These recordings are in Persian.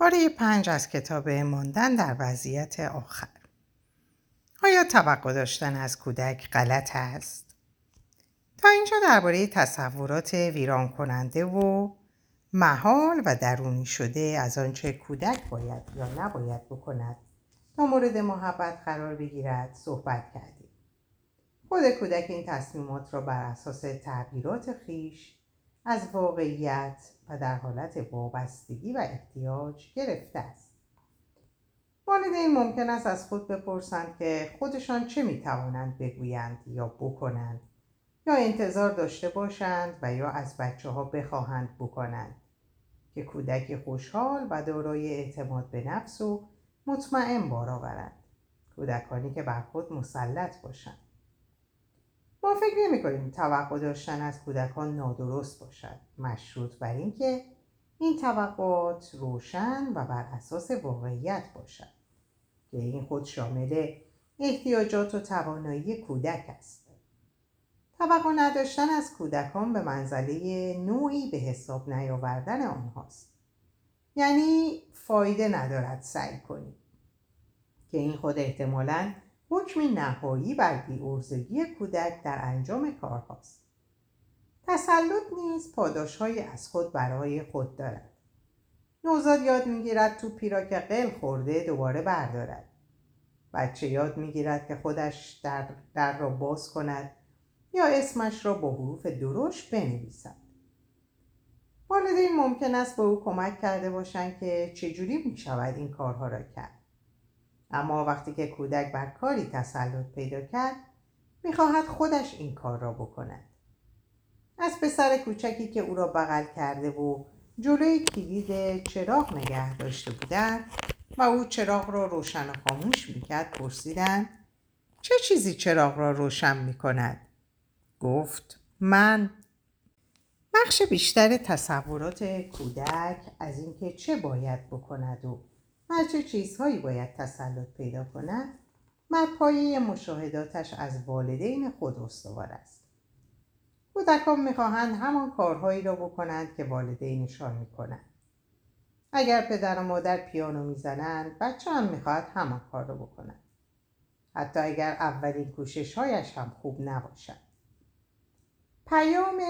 باره پنج از کتاب ماندن در وضعیت آخر آیا توقع داشتن از کودک غلط است؟ تا اینجا درباره تصورات ویران کننده و محال و درونی شده از آنچه کودک باید یا نباید بکند تا مورد محبت قرار بگیرد صحبت کردیم. خود کودک این تصمیمات را بر اساس تعبیرات خیش از واقعیت و در حالت وابستگی و احتیاج گرفته است. والدین ممکن است از خود بپرسند که خودشان چه می‌توانند بگویند یا بکنند یا انتظار داشته باشند و یا از بچه ها بخواهند بکنند که کودک خوشحال و دارای اعتماد به نفس و مطمئن بار آورند کودکانی که بر خود مسلط باشند ما فکر نمی کنیم توقع داشتن از کودکان نادرست باشد. مشروط بر اینکه این توقعات روشن و بر اساس واقعیت باشد. که این خود شامل احتیاجات و توانایی کودک است. توقع نداشتن از کودکان به منزله نوعی به حساب نیاوردن آنهاست. یعنی فایده ندارد سعی کنیم. که این خود احتمالاً حکم نهایی بر بیعرضگی کودک در انجام کارهاست. تسلط نیز پاداشهایی از خود برای خود دارد. نوزاد یاد می‌گیرد توپی را که قل خورده دوباره بردارد. بچه یاد می‌گیرد که خودش در, در را باز کند یا اسمش را با حروف درشت بنویسد. والدین ممکن است به او کمک کرده باشند که چجوری می شود این کارها را کرد. اما وقتی که کودک بر کاری تسلط پیدا کرد می‌خواهد خودش این کار را بکند. از پسر کوچکی که او را بغل کرده و جلوی کلید چراغ نگه داشته بودند و او چراغ را روشن و خاموش می‌کرد پرسیدند چه چیزی چراغ را روشن می‌کند؟ گفت من بخش بیشتر تصورات کودک از اینکه چه باید بکند و هر چه چیزهایی باید تسلط پیدا کند؟ بر پایه مشاهداتش از والدین خود استوار است. کودکان می‌خواهند همان کارهایی را بکنند که والدینشان می‌کنند. اگر پدر و مادر پیانو می‌زنند بچه هم می‌خواهد همان کار را بکنند. حتی اگر اولین کوششهایش هم خوب نباشد. پیام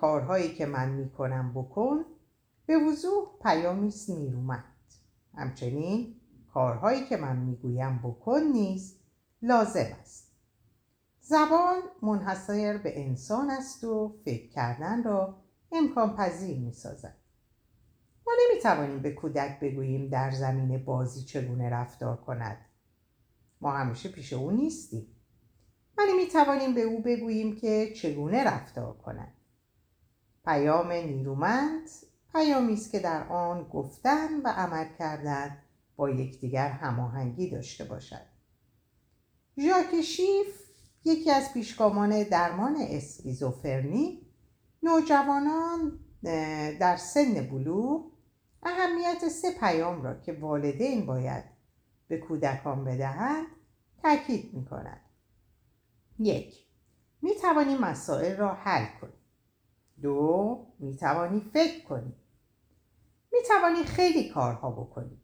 کارهایی که من می‌کنم بکن به وضوح پیامی است نیرومند همچنین کارهایی که من می‌گویم بکن نیز لازم است زبان منحصر به انسان است و فکر کردن را امکان پذیر می سازد. ما نمی توانیم به کودک بگوییم در زمین بازی چگونه رفتار کند. ما همیشه پیش او نیستیم. ولی می توانیم به او بگوییم که چگونه رفتار کند. پیام نیرومند پیامی است که در آن گفتن و عمل کردن با یکدیگر هماهنگی داشته باشد ژاک شیف یکی از پیشگامان درمان اسکیزوفرنی نوجوانان در سن بلوغ اهمیت سه پیام را که والدین باید به کودکان بدهند تاکید می کند. یک می توانی مسائل را حل کنی. دو می توانی فکر کنی. می توانی خیلی کارها بکنی.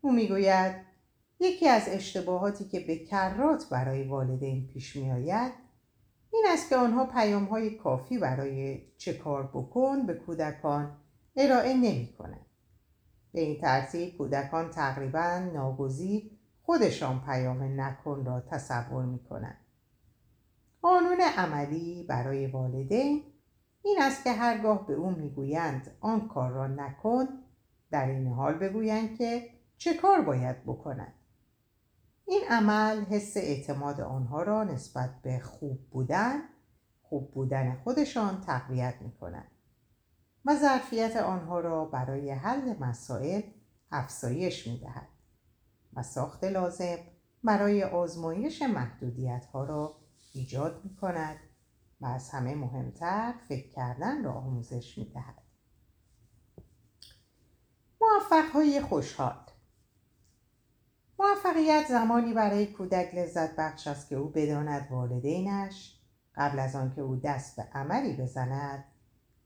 او می‌گوید یکی از اشتباهاتی که به کرات برای والدین پیش می آید این است که آنها پیام های کافی برای چه کار بکن به کودکان ارائه نمی کنند. به این ترتیب کودکان تقریبا ناگزیر خودشان پیام نکن را تصور می کنند. قانون عملی برای والدین این است که هرگاه به او می‌گویند آن کار را نکن در این حال بگویند که چه کار باید بکنند این عمل حس اعتماد آنها را نسبت به خوب بودن خوب بودن خودشان تقویت می کند و ظرفیت آنها را برای حل مسائل افزایش می دهد و ساخت لازم برای آزمایش محدودیت ها را ایجاد می کند و از همه مهمتر فکر کردن را آموزش می دهد. موفق های خوشحال موفقیت زمانی برای کودک لذت بخش است که او بداند والدینش قبل از آنکه او دست به عملی بزند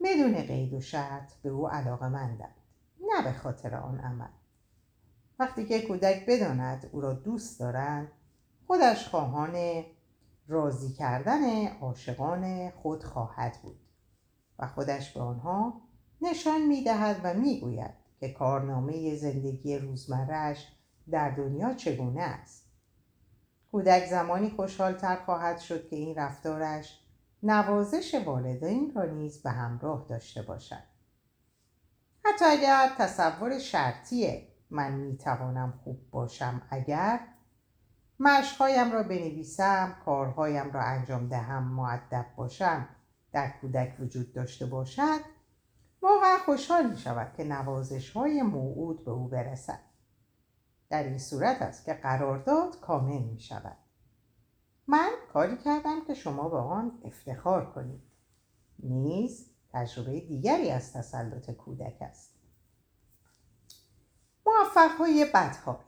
بدون قید و شرط به او علاقه مندند. نه به خاطر آن عمل وقتی که کودک بداند او را دوست دارند خودش خواهان راضی کردن عاشقان خود خواهد بود و خودش به آنها نشان می‌دهد و می‌گوید که کارنامه زندگی روزمرهش در دنیا چگونه است. کودک زمانی خوشحالتر خواهد شد که این رفتارش نوازش والدین را نیز به همراه داشته باشد. حتی اگر تصور شرطیه من می‌توانم خوب باشم اگر مشقهایم را بنویسم کارهایم را انجام دهم معدب باشم در کودک وجود داشته باشد واقعا خوشحال می شود که نوازش های موعود به او برسد. در این صورت است که قرارداد کامل می شود من کاری کردم که شما به آن افتخار کنید. نیز تجربه دیگری از تسلط کودک است. موفق های بدحال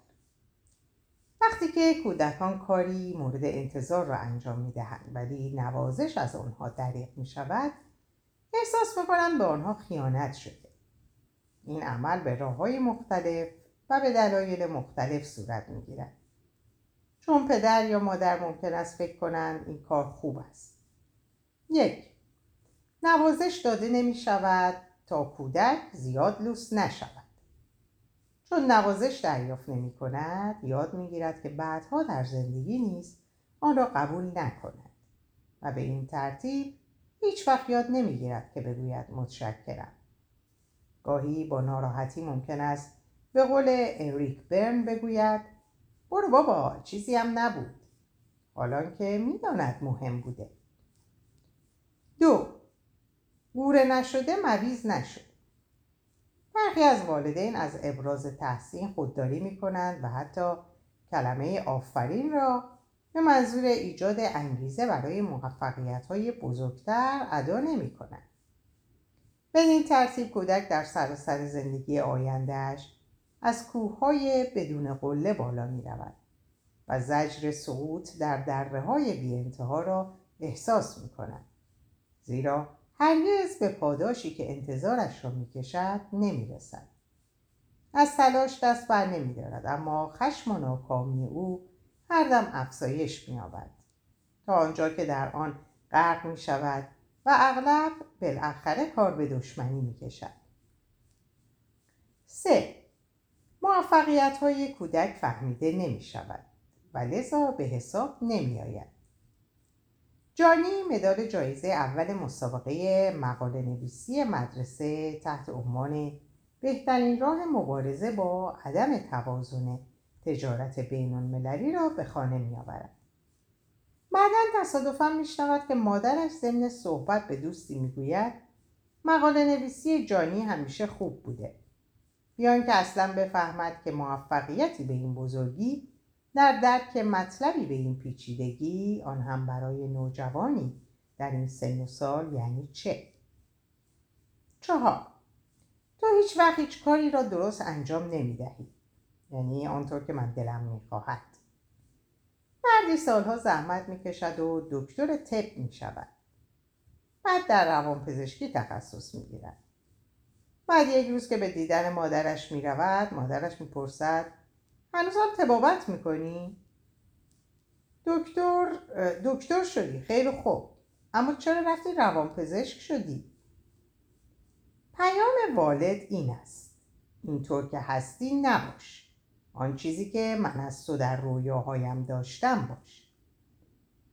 وقتی که کودکان کاری مورد انتظار را انجام می دهند ولی نوازش از آنها دریق می شود احساس می‌کنند به آنها خیانت شده این عمل به راه های مختلف و به دلایل مختلف صورت می گیرد. چون پدر یا مادر ممکن است فکر کنند این کار خوب است. یک نوازش داده نمی شود تا کودک زیاد لوس نشود. چون نوازش دریافت نمی کند یاد می گیرد که بعدها در زندگی نیز آن را قبول نکند و به این ترتیب هیچ وقت یاد نمی گیرد که بگوید متشکرم. گاهی با ناراحتی ممکن است به قول اریک برن بگوید برو بابا چیزی هم نبود. حالا که می‌داند مهم بوده. دو گوره نشده مویز نشد. برخی از والدین از ابراز تحسین خودداری می کنند و حتی کلمه آفرین را به منظور ایجاد انگیزه برای موفقیت های بزرگتر ادا نمی کنند. به این ترتیب کودک در سراسر زندگی آیندهش از کوههای بدون قله بالا می رود و زجر سقوط در دره های بی انتها را احساس می کند. زیرا هرگز به پاداشی که انتظارش را می کشد نمی رسد. از تلاش دست بر نمی دارد اما خشم و ناکامی او هر دم افزایش می آبد. تا آنجا که در آن غرق می شود و اغلب بالاخره کار به دشمنی می کشد. سه موفقیت های کودک فهمیده نمی شود و لذا به حساب نمی آید. جانی مدال جایزه اول مسابقه مقاله نویسی مدرسه تحت عنوان بهترین راه مبارزه با عدم توازن تجارت بین المللی را به خانه می آورد. بعدا تصادفا میشنود که مادرش ضمن صحبت به دوستی می‌گوید مقاله نویسی جانی همیشه خوب بوده بیان که اصلا بفهمد که موفقیتی به این بزرگی در درک مطلبی به این پیچیدگی آن هم برای نوجوانی در این سن و سال یعنی چه؟ چهار. تو هیچ وقت هیچ کاری را درست انجام نمی دهی یعنی آنطور که من دلم می خواهد مردی سالها زحمت می کشد و دکتر تپ می شود بعد در روان پزشکی تخصص می گیرد بعد یک روز که به دیدن مادرش می رود مادرش می پرسد هنوز هم تبابت می کنی؟ دکتر دکتر شدی. خیلی خوب. اما چرا رفتی روان پزشک شدی؟ پیام والد این است. اینطور که هستی نباش. آن چیزی که من از تو در رویاهایم داشتم باش.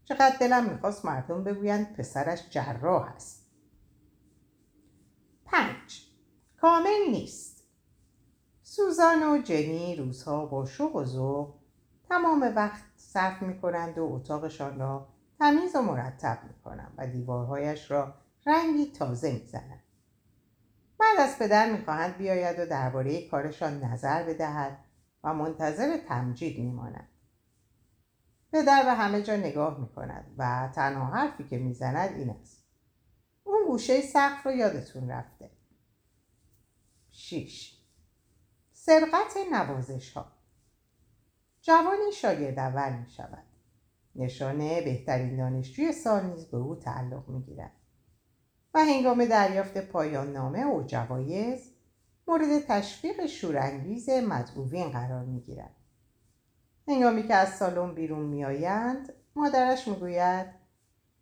چقدر دلم می‌خواست مردم بگویند پسرش جراح است. پنج. کامل نیست. سوزان و جنی روزها با شوق و ذوق تمام وقت صرف می کنند و اتاقشان را تمیز و مرتب می کنند و دیوارهایش را رنگی تازه می زنند. بعد از پدر می خواهند بیاید و درباره کارشان نظر بدهد و منتظر تمجید می ماند. پدر به همه جا نگاه می کند و تنها حرفی که می زند این است. اون گوشه سقف رو یادتون رفته. 6. سرقت نوازش ها جوانی شاگرد اول می شود. نشانه بهترین دانشجوی سال نیز به او تعلق می گیرد. و هنگام دریافت پایان نامه و جوایز مورد تشویق شورانگیز مدعوین قرار می‌گیرد هنگامی که از سالن بیرون میآیند مادرش می‌گوید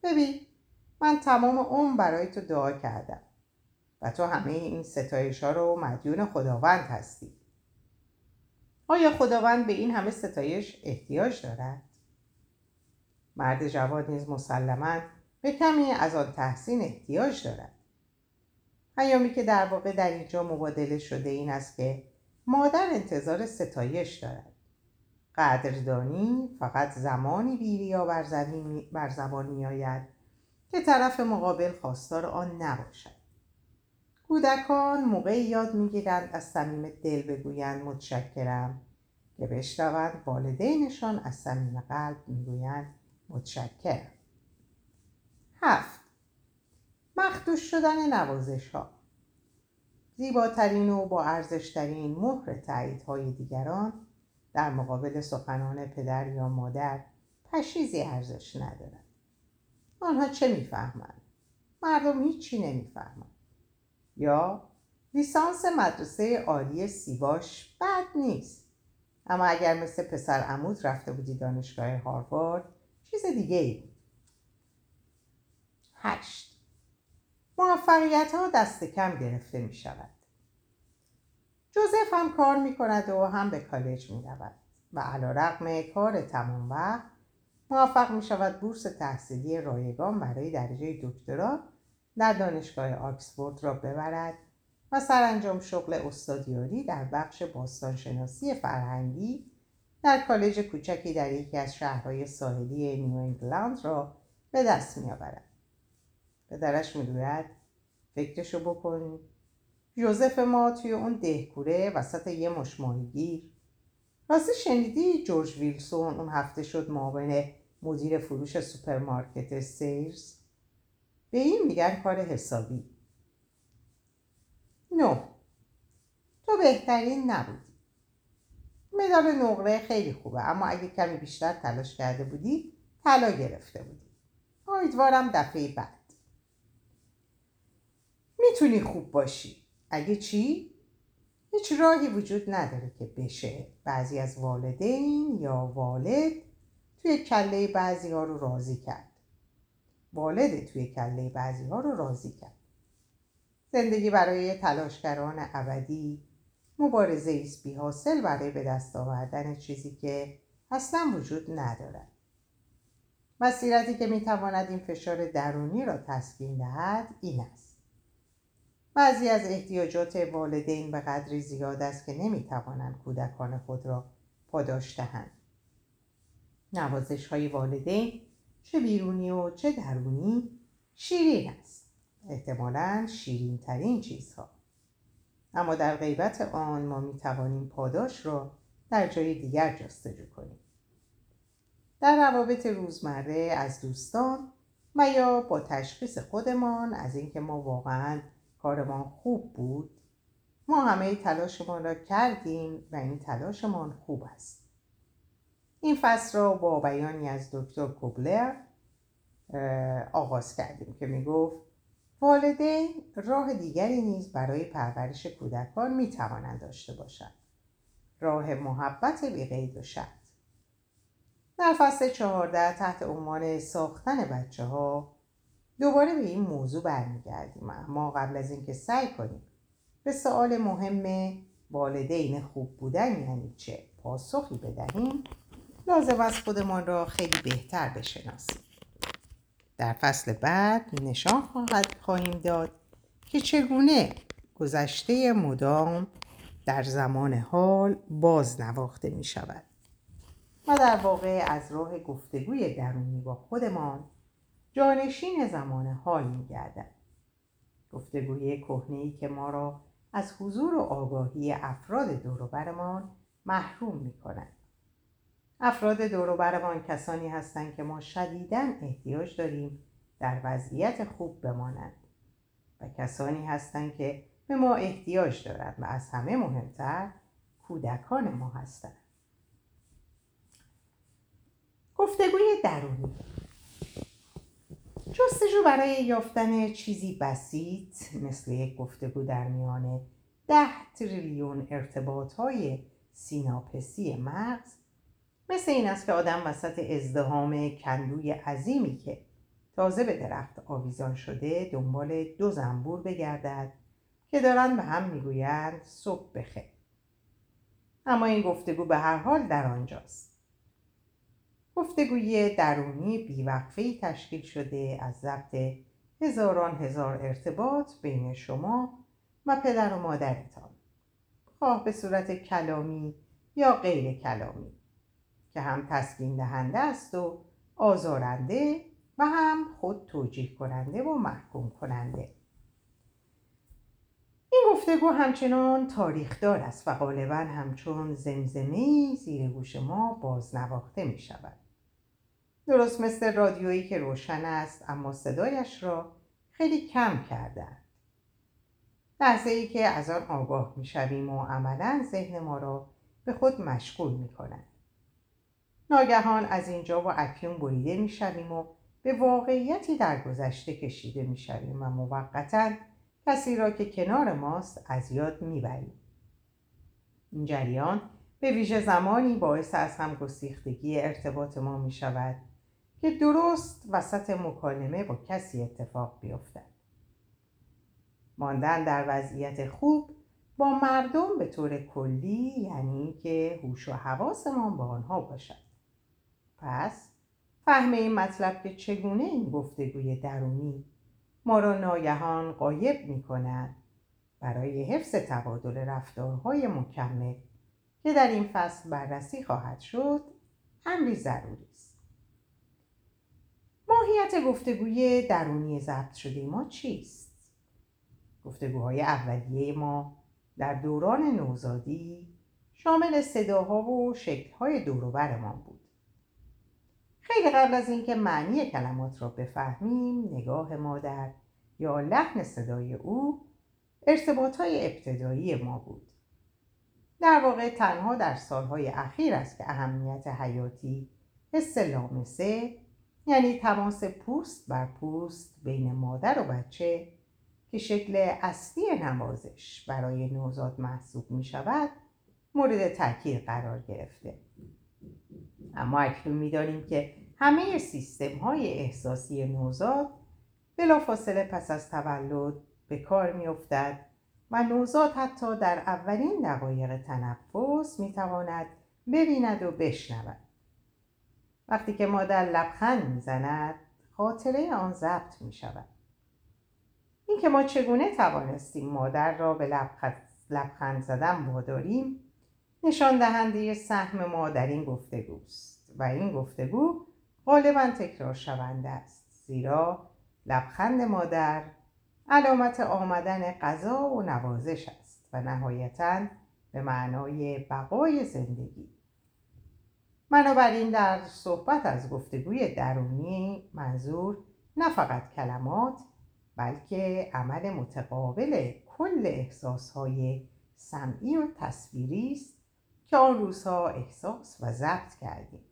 ببین من تمام عمر برای تو دعا کردم و تو همه این ستایش ها رو مدیون خداوند هستی آیا خداوند به این همه ستایش احتیاج دارد؟ مرد جواد نیز مسلما به کمی از آن تحسین احتیاج دارد. پیامی که در واقع در اینجا مبادله شده این است که مادر انتظار ستایش دارد. قدردانی فقط زمانی بیریا بر, بر زبان می آید که طرف مقابل خواستار آن نباشد. کودکان موقعی یاد می‌گیرند از صمیم دل بگویند متشکرم. که بشنوند والدینشان از صمیم قلب می‌گویند متشکرم. هفت. مخدوش شدن نوازش ها زیباترین و با ارزشترین مهر های دیگران در مقابل سخنان پدر یا مادر پشیزی ارزش ندارد. آنها چه می‌فهمند؟ مردم هیچی نمی‌فهمند. یا لیسانس مدرسه عالی سیواش بد نیست. اما اگر مثل پسر عمود رفته بودی دانشگاه هاروارد چیز دیگه ای بود. هشت. موفقیت ها دست کم گرفته می شود جوزف هم کار می کند و هم به کالج می رود و علا رقم کار تمام وقت موفق می شود بورس تحصیلی رایگان برای درجه دکترا در دانشگاه آکسفورد را ببرد و سرانجام شغل استادیاری در بخش باستانشناسی فرهنگی در کالج کوچکی در یکی از شهرهای ساحلی نیو انگلند را به دست می آورد. پدرش می‌گوید فکرشو بکن. یوزف ما توی اون دهکوره وسط یه مشماهیگیر. راستی شنیدی جورج ویلسون اون هفته شد معاون مدیر فروش سوپرمارکت سیرز به این میگن کار حسابی. نو. تو بهترین نبودی. مدال نقره خیلی خوبه اما اگه کمی بیشتر تلاش کرده بودی طلا گرفته بودی. امیدوارم دفعه بعد. می‌تونی خوب باشی. اگه چی؟ هیچ راهی وجود نداره که بشه. بعضی از والدین یا والد توی کله بعضی ها رو راضی کرد. والد توی کله بعضی ها رو راضی کرد. زندگی برای تلاشگران ابدی مبارزه ایست بی حاصل برای به دست آوردن چیزی که اصلا وجود ندارد. مسیرتی که می‌تواند این فشار درونی را تسکین دهد این است. بعضی از احتیاجات والدین به قدری زیاد است که نمی‌توانند کودکان خود را پاداش دهند. نوازش های والدین چه بیرونی و چه درونی شیرین است. احتمالا شیرین ترین چیزها. اما در غیبت آن ما می توانیم پاداش را در جای دیگر جستجو کنیم. در روابط روزمره از دوستان و یا با تشخیص خودمان از اینکه ما واقعا کارمان خوب بود ما همه تلاشمان را کردیم و این تلاشمان خوب است. این فصل را با بیانی از دکتر کوبلر آغاز کردیم که می گفت والدین راه دیگری نیز برای پرورش کودکان می توانند داشته باشند. راه محبت بیقید و شرط. در فصل چهارده تحت عنوان ساختن بچه ها دوباره به این موضوع برمیگردیم. اما قبل از اینکه سعی کنیم به سوال مهم والدین خوب بودن یعنی چه پاسخی بدهیم لازم از خودمان را خیلی بهتر بشناسیم در فصل بعد نشان خواهد خواهیم داد که چگونه گذشته مدام در زمان حال باز نواخته می شود و در واقع از راه گفتگوی درونی با خودمان جانشین زمان حال می گردد. گفتگوی کهنه‌ای که ما را از حضور و آگاهی افراد دوروبرمان محروم می کند. افراد دوروبرمان کسانی هستند که ما شدیدا احتیاج داریم در وضعیت خوب بمانند و کسانی هستند که به ما احتیاج دارند و از همه مهمتر کودکان ما هستند. گفتگوی درونی جستجو برای یافتن چیزی بسیط مثل یک گفتگو در میان ده تریلیون ارتباط های سیناپسی مغز مثل این است که آدم وسط ازدهام کندوی عظیمی که تازه به درخت آویزان شده دنبال دو زنبور بگردد که دارن به هم می‌گویند صبح بخیر. اما این گفتگو به هر حال در آنجاست. گفتگوی درونی بیوقفی تشکیل شده از ضبط هزاران هزار ارتباط بین شما و پدر و مادرتان خواه به صورت کلامی یا غیر کلامی. که هم تسکین دهنده است و آزارنده و هم خود توجیه کننده و محکوم کننده این گفتگو همچنان تاریخدار است و غالبا همچون زمزمه زیر گوش ما بازنواخته می شود. درست مثل رادیویی که روشن است اما صدایش را خیلی کم کردن. لحظه ای که از آن آگاه می شویم و عملا ذهن ما را به خود مشغول می کند. ناگهان از اینجا و اکنون بریده می شویم و به واقعیتی در گذشته کشیده می شویم و موقتا کسی را که کنار ماست از یاد می‌بریم این جریان به ویژه زمانی باعث از هم گسیختگی ارتباط ما می شود که درست وسط مکالمه با کسی اتفاق بیفتد. ماندن در وضعیت خوب با مردم به طور کلی یعنی اینکه هوش و حواسمان با آنها باشد. پس فهم این مطلب که چگونه این گفتگوی درونی ما را ناگهان قایب می کند برای حفظ تبادل رفتارهای مکمل که در این فصل بررسی خواهد شد امری ضروری است. ماهیت گفتگوی درونی ضبط شده ما چیست؟ گفتگوهای اولیه ما در دوران نوزادی شامل صداها و شکلهای دوروبرمان بود. خیلی قبل از اینکه معنی کلمات را بفهمیم نگاه مادر یا لحن صدای او ارتباط های ابتدایی ما بود. در واقع تنها در سالهای اخیر است که اهمیت حیاتی حس لامسه یعنی تماس پوست بر پوست بین مادر و بچه که شکل اصلی نوازش برای نوزاد محسوب می شود مورد تاکید قرار گرفته. اما اکنون می‌دانیم که همه سیستم های احساسی نوزاد بلافاصله پس از تولد به کار میافتد و نوزاد حتی در اولین دقایق تنفس می‌تواند ببیند و بشنود. وقتی که مادر لبخند می‌زند خاطره آن ضبط می شود اینکه ما چگونه توانستیم مادر را به لبخند زدن واداریم نشان دهنده سهم ما در این گفتگوست و این گفتگو غالبا تکرار شونده است زیرا لبخند مادر علامت آمدن غذا و نوازش است و نهایتا به معنای بقای زندگی. بنابراین در صحبت از گفتگوی درونی منظور نه فقط کلمات بلکه عمل متقابل کل احساسهای سمعی و تصویری است که آن روزها احساس و ضبط کردیم.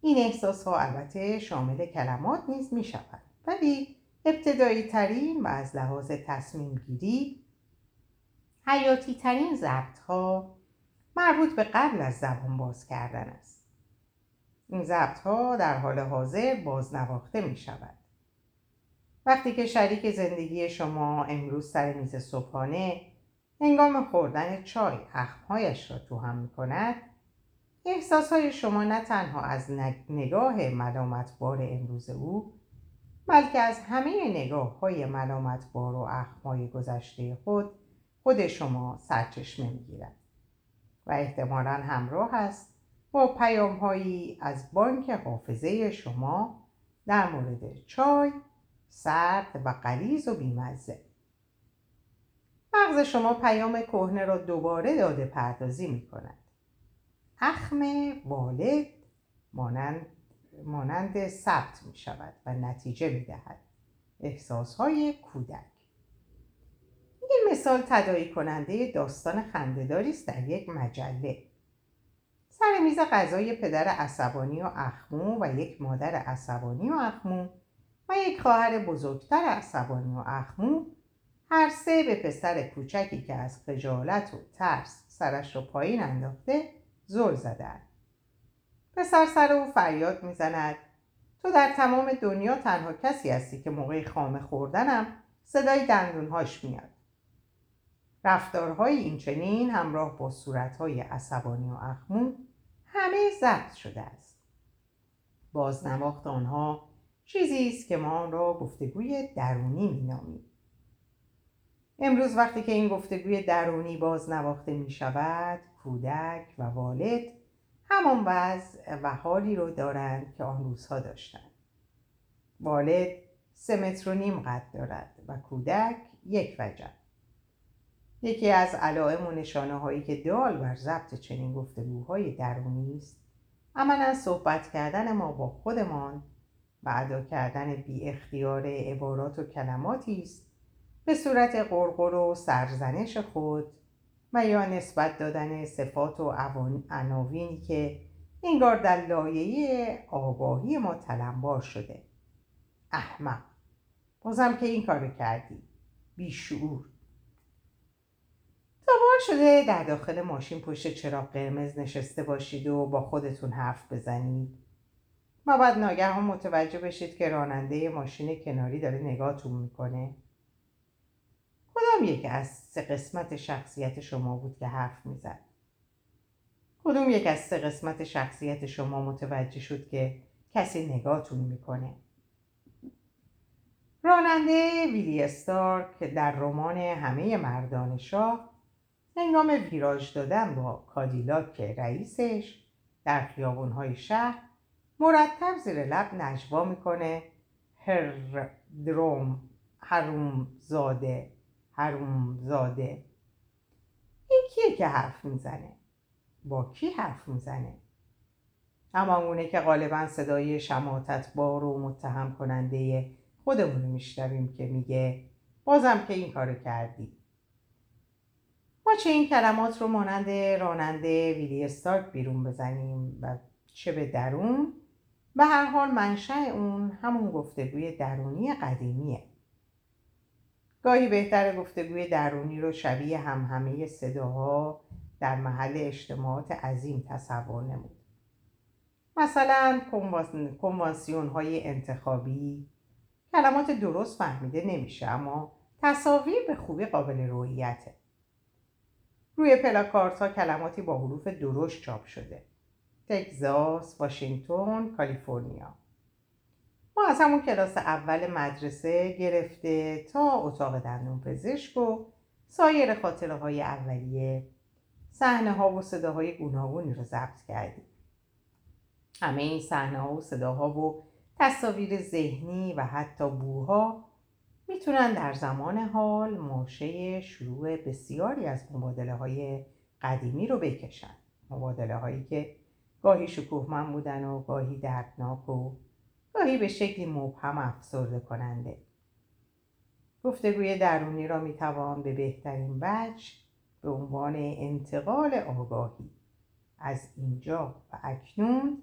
این احساس ها البته شامل کلمات نیز می شود ولی ابتدایی ترین و از لحاظ تصمیم گیری حیاتی ترین ضبط ها مربوط به قبل از زبان باز کردن است. این ضبط ها در حال حاضر بازنواخته می شود وقتی که شریک زندگی شما امروز سر میز صبحانه هنگام خوردن چای اخمهایش را تو هم می کند احساس های شما نه تنها از نگاه ملامت بار امروز او بلکه از همه نگاه های ملامت بار و اخمای گذشته خود خود شما سرچشمه می‌گیرد و احتمالا همراه است با پیام هایی از بانک حافظه شما در مورد چای سرد و قلیز و بیمزه. مغز شما پیام کهنه را دوباره داده پردازی می کند اخم والد مانند, مانند ثبت می شود و نتیجه می دهد احساس های کودک. این مثال تدایی کننده داستان خندهداری است در یک مجله. سر میز غذای پدر عصبانی و اخمو و یک مادر عصبانی و اخمو و یک خواهر بزرگتر عصبانی و اخمو هر سه به پسر کوچکی که از خجالت و ترس سرش را پایین انداخته زل زدند پسر سر او فریاد می‌زند. تو در تمام دنیا تنها کسی هستی که موقع خامه خوردنم صدای دندونهاش میاد. رفتارهای این چنین همراه با صورتهای عصبانی و اخمو همه ضبط شده است. بازنواخت آنها چیزی است که ما آن را گفتگوی درونی مینامیم. امروز وقتی که این گفتگوی درونی بازنواخته می شود کودک و والد همان وضع و حالی رو دارند که آن روزها داشتند. والد سه متر و نیم قد دارد و کودک یک وجب. یکی از علائم و نشانه هایی که دال بر ضبط چنین گفتگوهای درونی است عملا صحبت کردن ما با خودمان و ادا کردن بی اختیار عبارات و کلماتی است به صورت قرقر و سرزنش خود و یا نسبت دادن صفات و عناوینی که انگار در لایه آگاهی ما تلمبار شده. احمق. بازم که این کار کردی. بیشعور. تا بار شده در داخل ماشین پشت چراغ قرمز نشسته باشید و با خودتون حرف بزنید. و بعد ناگهان متوجه بشید که راننده ماشین کناری داره نگاهتون می‌کنه. کدام یک از سه قسمت شخصیت شما بود که حرف می‌زد؟ کدوم یک از سه قسمت شخصیت شما متوجه شد که کسی نگاهتون می‌کنه؟ راننده ویلی که در رمان همه مردان شاه هنگام ویراژ دادن با کادیلاک رئیسش در خیابونهای شهر مرتب زیر لب نجوا می‌کنه هر دروم هروم زاده هروم زاده این کیه که حرف می‌زنه؟ با کی حرف می‌زنه؟ همانگونه که غالبا صدای شماتت بار و متهم کننده خودمون میشنویم که میگه بازم که این کارو کردی. ما چه این کلمات رو مانند راننده ویلی استارک بیرون بزنیم و چه به درون؟ به هر حال منشأ اون همون گفتگوی درونی قدیمیه. گاهی بهتر گفتگوی درونی رو شبیه هم همه صداها در محل اجتماعات عظیم تصور نمود. مثلا کنوانسیون های انتخابی کلمات درست فهمیده نمیشه اما تصاویر به خوبی قابل رویته روی پلاکارت ها کلماتی با حروف درشت چاپ شده. تگزاس، واشنگتن، کالیفرنیا. ما از همون کلاس اول مدرسه گرفته تا اتاق دندون پزشک و سایر خاطره های اولیه صحنه ها و صداهای گوناگونی رو ضبط کردیم. همه این صحنه ها و صداها و تصاویر ذهنی و حتی بوها می‌تونن در زمان حال ماشه شروع بسیاری از مبادله های قدیمی رو بکشن. مبادله هایی که گاهی شکوهمند بودن و گاهی دردناک و گاهی به شکلی مبهم افسرده کننده. گفتگوی درونی را می‌توان به بهترین وجه به عنوان انتقال آگاهی. از اینجا و اکنون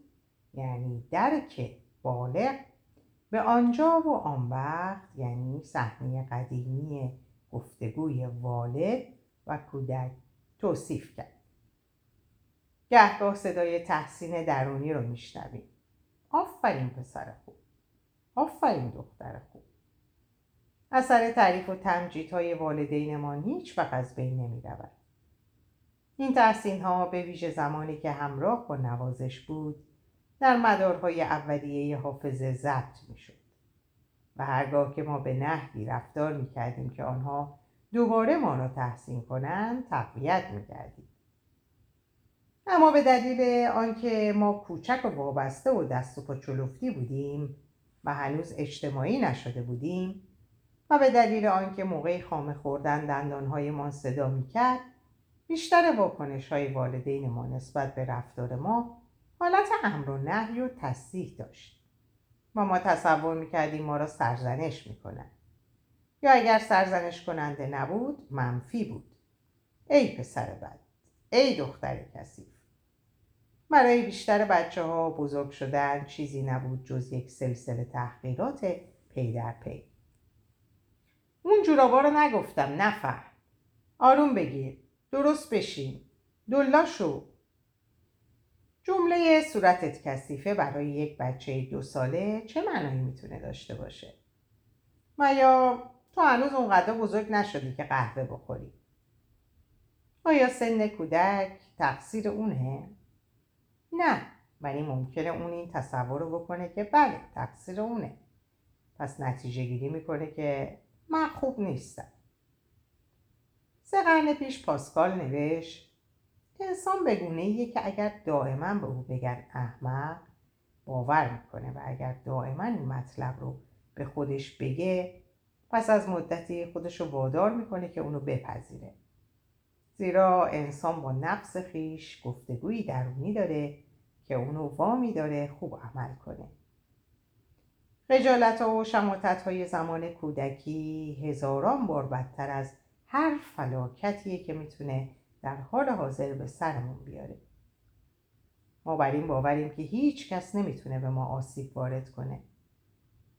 یعنی درک بالغ به آنجا و آن وقت یعنی صحنه قدیمی گفتگوی والد و کودک توصیف کرد. گهگاه صدای تحسین درونی رو میشنویم. آفرین پسر خوب آفرین دختر خوب اثر تعریف و تمجیدهای والدینمان هیچ وقت از بین نمی رود. این تحسین ها به ویژه زمانی که همراه با نوازش بود در مدارهای اولیه حافظه ضبط می شد و هرگاه که ما به نحوی رفتار می کردیم که آنها دوباره ما را تحسین کنند تقویت می کردیم. اما به دلیل آنکه ما کوچک و وابسته و دست و چلفتی بودیم و هنوز اجتماعی نشده بودیم و به دلیل آنکه موقع خامه خوردن دندانهایمان صدا می‌کرد بیشتر واکنش های والدین ما نسبت به رفتار ما حالت امر و نهی و تصدیح داشت. و ما تصور می‌کردیم ما را سرزنش می‌کنند یا اگر سرزنش کننده نبود منفی بود. ای پسر بد ای دختر کثیف. برای بیشتر بچه ها بزرگ شدن چیزی نبود جز یک سلسله تحقیقات پی در پی اون جورابا رو نگفتم نفهم آروم بگیر درست بشین دلا شو جمله صورتت کثیفه برای یک بچه دو ساله چه معنایی می‌تونه داشته باشه؟ یا تو هنوز اونقدر بزرگ نشدی که قهوه بخوری آیا سن کودک تقصیر اونه؟ نه ولی ممکنه اون این تصور رو بکنه که بله تقصیر اونه. پس نتیجه گیری می‌کنه که من خوب نیستم. سه قرن پیش پاسکال نوشت انسان بگونه ایه که اگر دائما به او بگن احمق باور می‌کنه و اگر دائما این مطلب رو به خودش بگه پس از مدتی خودش رو وادار می‌کنه که اونو بپذیره. زیرا انسان با نفس خیش گفتگویی درونی داره که اونو وامی داره خوب عمل کنه. خجالت و شماتت های زمان کودکی هزاران بار بدتر از هر فلاکتیه که می‌تونه در حال حاضر به سرمون بیاره. ما بر این باوریم که هیچ کس نمی‌تونه به ما آسیب وارد کنه.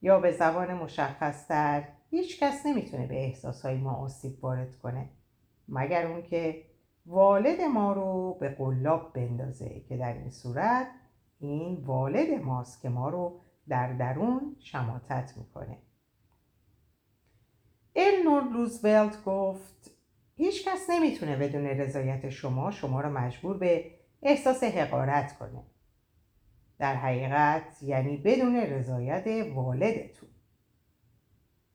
یا به زبان مشخصتر هیچ کس نمی‌تونه به احساسهای ما آسیب وارد کنه. مگر اون که والد ما رو به قلاب بندازه که در این صورت این والد ماست که ما رو در درون شماتت می‌کنه. النور روزولت گفت هیچ کس نمی‌تونه بدون رضایت شما شما رو مجبور به احساس حقارت کنه. در حقیقت یعنی بدون رضایت والدتون.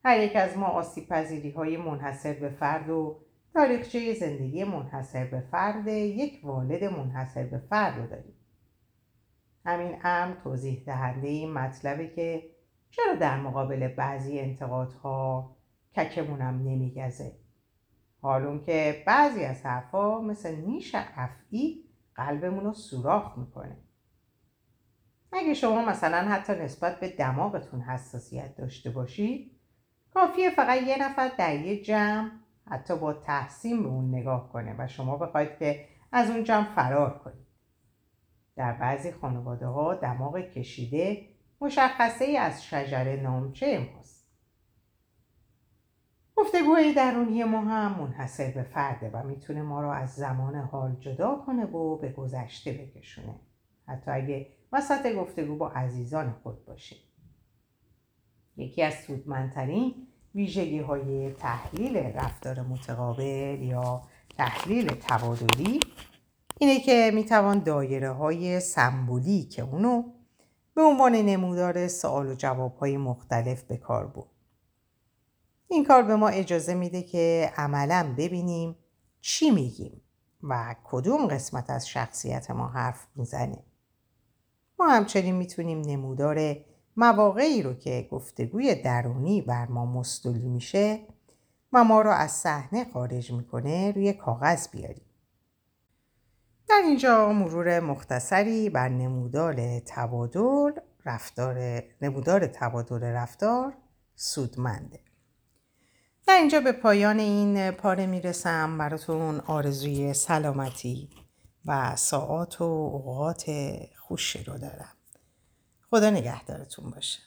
هر یک از ما آسیب پذیری های منحصر به فرد و تاریخچه زندگی منحصر به فرد یک والد منحصر به فرد رو داریم. همین امر توضیح دهنده این مطلبه که چرا در مقابل بعضی انتقادها ککمونم نمیگزه؟ حالون که بعضی از حرفا مثل نیش افعی قلبمون رو سوراخ می‌کنه. اگه شما مثلا حتی نسبت به دماغتون حساسیت داشته باشید کافیه فقط یه نفر در یه جمع حتی با تحسین به اون نگاه کنه و شما بخواید که از اون جمع فرار کنید. در بعضی خانواده ها دماغ کشیده مشخصه ای از شجره نامچه ماست. گفتگوهای درونی ما هم منحصر به فرده و می‌تونه ما رو از زمان حال جدا کنه و به گذشته بکشونه. حتی اگه وسط گفتگو با عزیزان خود باشیم. یکی از سودمندترین ویژگی های تحلیل رفتار متقابل یا تحلیل تبادلی اینه که می‌توان دایره های سمبولی که اونو به عنوان نمودار سوال و جواب های مختلف به کار بود. این کار به ما اجازه میده که عملا ببینیم چی میگیم و کدوم قسمت از شخصیت ما حرف می‌زنه. ما همچنین می‌تونیم نمودار مواقعی رو که گفتگوی درونی بر ما مستولی میشه و ما رو از صحنه خارج می‌کنه روی کاغذ بیاریم. در اینجا مرور مختصری بر نمودار تبادل رفتار نمودار تبادل رفتار سودمنده. در اینجا به پایان این پاره می‌رسم براتون آرزوی سلامتی و ساعات و اوقات خوشی رو دارم. خدا نگهدارتون باشه.